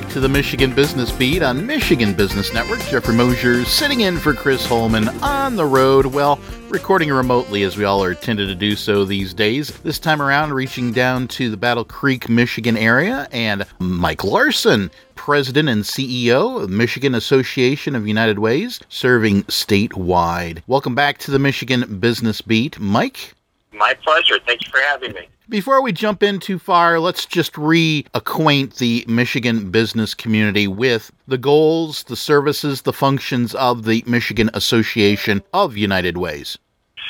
back to the Michigan Business Beat on Michigan Business Network. Jeffrey Mosier sitting in for Chris Holman on the road. Well, recording remotely as we all are tended to do so these days. This time around, reaching down to the Battle Creek, Michigan area, and Mike Larson, President and CEO of Michigan Association of United Ways, serving statewide. Welcome back to the Michigan Business Beat. Mike? My pleasure. Thank you for having me. Before we jump in too far, let's just reacquaint the Michigan business community with the goals, the services, the functions of the Michigan Association of United Ways.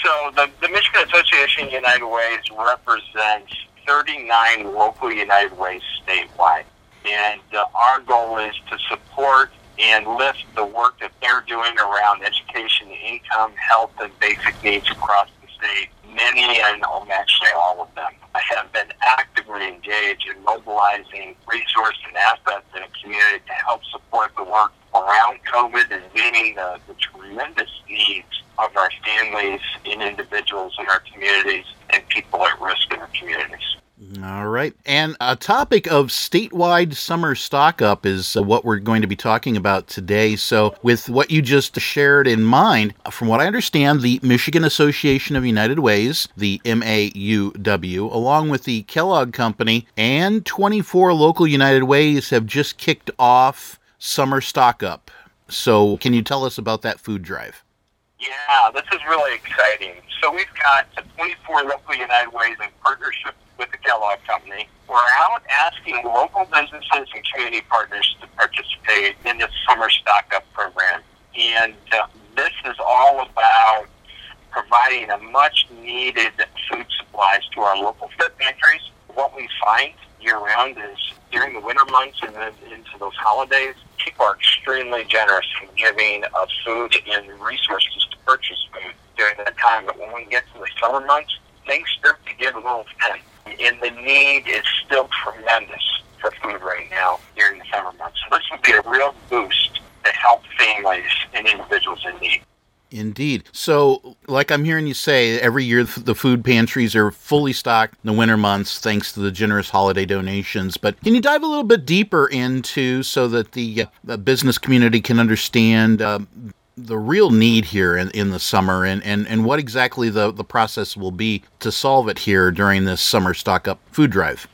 So, the, the Michigan Association of United Ways represents 39 local United Ways statewide. And uh, our goal is to support and lift the work that they're doing around education, income, health, and basic needs across the state. Many and actually all of them I have been actively engaged in mobilizing resources and assets in a community to help support the work around COVID and meeting the, the tremendous needs of our families and individuals in our communities and people at risk in our communities. All right. And a topic of statewide summer stock up is uh, what we're going to be talking about today. So, with what you just shared in mind, from what I understand, the Michigan Association of United Ways, the MAUW, along with the Kellogg Company and 24 local United Ways have just kicked off summer stock up. So, can you tell us about that food drive? Yeah, this is really exciting. So, we've got 24 local United Ways in partnership with the Kellogg Company. We're out asking local businesses and community partners to participate in this summer stock up program. And uh, this is all about providing a much needed food supplies to our local food pantries. What we find year round is during the winter months and then into those holidays, people are extremely generous in giving of food and resources to purchase food during that time. But when we get to the summer months, things start to get a little thin and the need is still tremendous for food right now during the summer months. So this would be a real boost to help families and individuals in need. Indeed. So, like I'm hearing you say, every year the food pantries are fully stocked in the winter months thanks to the generous holiday donations. But can you dive a little bit deeper into so that the, uh, the business community can understand uh, the real need here in, in the summer and, and, and what exactly the, the process will be to solve it here during this summer stock up food drive.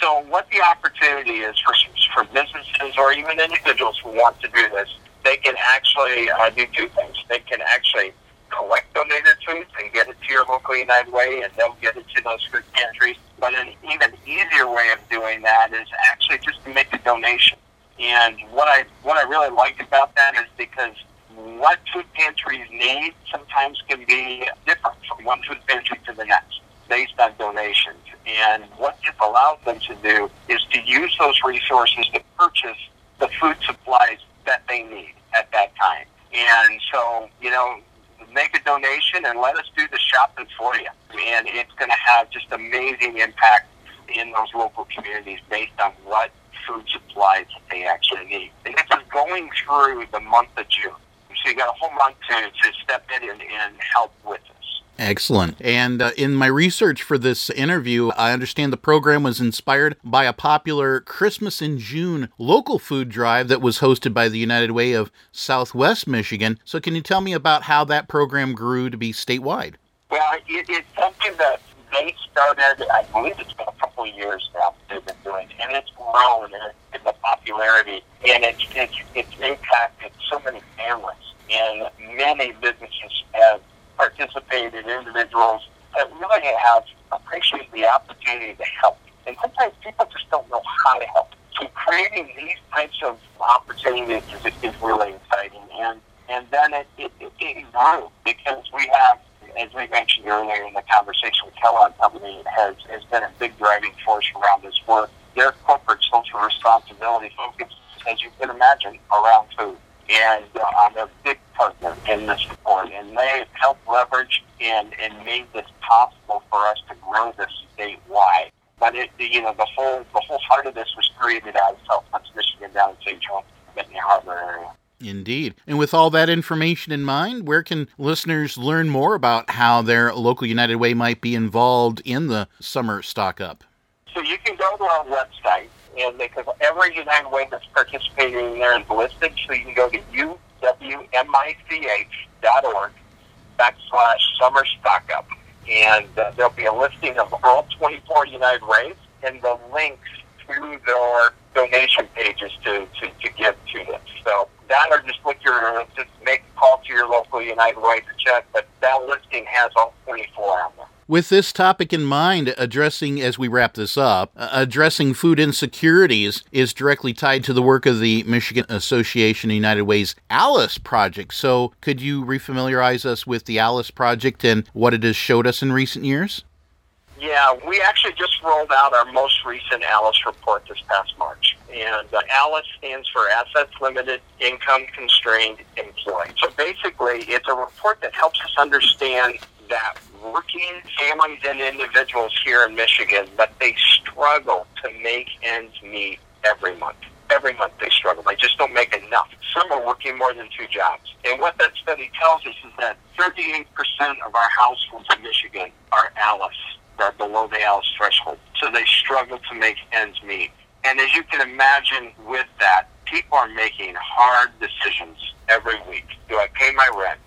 So, what the opportunity is for, for businesses or even individuals who want to do this, they can actually uh, do two things. They can actually collect donated food and get it to your local United Way, and they'll get it to those food pantries. But an even easier way of doing that is actually just to make a donation. And what I what I really like about that is because what food pantries need sometimes can be different from one food pantry to the next based on donations. And what this allows them to do is to use those resources to purchase the food supplies that they need at that time. And so, you know, make a donation and let us do the shopping for you. And it's going to have just amazing impact in those local communities based on what food supplies they actually need. And this is going through the month of June. So you got a whole month to, to step in and, and help with this. Excellent. And uh, in my research for this interview, I understand the program was inspired by a popular Christmas in June local food drive that was hosted by the United Way of Southwest Michigan. So, can you tell me about how that program grew to be statewide? Well, it, it's something that they started, I believe it's been a couple of years now they've been doing, and it's grown in the popularity, and it's, it's, it's impacted so many families and many businesses have participated, individuals that really have appreciated the opportunity to help. And sometimes people just don't know how to help. So creating these types of opportunities is, is really exciting. And and then it, it, it, it grew because we have, as we mentioned earlier in the conversation with Kellogg Company, has, has been a big driving force around this work. Their corporate social responsibility focus, as you can imagine, around food and uh, I'm a big partner in this support. And they have helped leverage and, and made this possible for us to grow this statewide. But it, you know, the whole the whole heart of this was created out of Southwest Michigan, down in St. Joe, Benton Harbor area. Indeed. And with all that information in mind, where can listeners learn more about how their local United Way might be involved in the summer stock up? So you can go to our website, and because every United Way that's participating in there is listed, so you can go to uwmich.org backslash summer stock up, and uh, there'll be a listing of all 24 United Ways and the links to their donation pages to, to, to give to them. So that or just look your just make a call to your local United Way to check, but that listing has all 24 on there. With this topic in mind, addressing, as we wrap this up, uh, addressing food insecurities is directly tied to the work of the Michigan Association United Way's Alice Project. So, could you refamiliarize us with the Alice Project and what it has showed us in recent years? Yeah, we actually just rolled out our most recent ALICE report this past March. And uh, ALICE stands for Assets Limited Income Constrained Employed. So basically, it's a report that helps us understand that working families and individuals here in Michigan, but they struggle to make ends meet every month. Every month they struggle. They just don't make enough. Some are working more than two jobs. And what that study tells us is that 38% of our households in Michigan are ALICE, are below the ALICE threshold. So they struggle to make ends meet. And as you can imagine with that, people are making hard decisions every week. Do I pay my rent?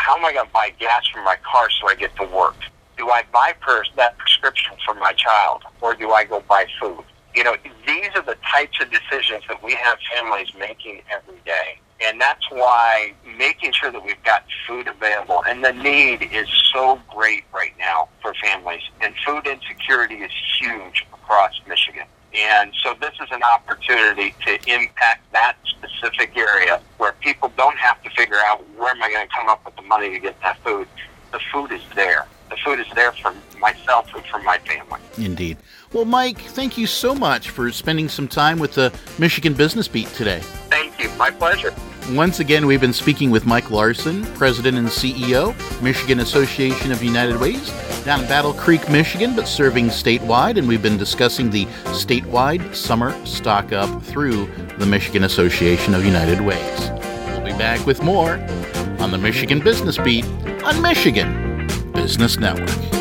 how am I going to buy gas for my car so I get to work? Do I buy pers- that prescription for my child or do I go buy food? You know, these are the types of decisions that we have families making every day. And that's why making sure that we've got food available and the need is so great right now for families. And food insecurity is huge across Michigan. And so this is an opportunity to impact that specific area where people don't have to figure out where am I going to come up with the money to get that food. The food is there. The food is there for myself and for my family. Indeed. Well, Mike, thank you so much for spending some time with the Michigan Business Beat today. My pleasure. Once again, we've been speaking with Mike Larson, President and CEO, Michigan Association of United Ways, down in Battle Creek, Michigan, but serving statewide, and we've been discussing the statewide summer stock up through the Michigan Association of United Ways. We'll be back with more on the Michigan Business Beat on Michigan Business Network.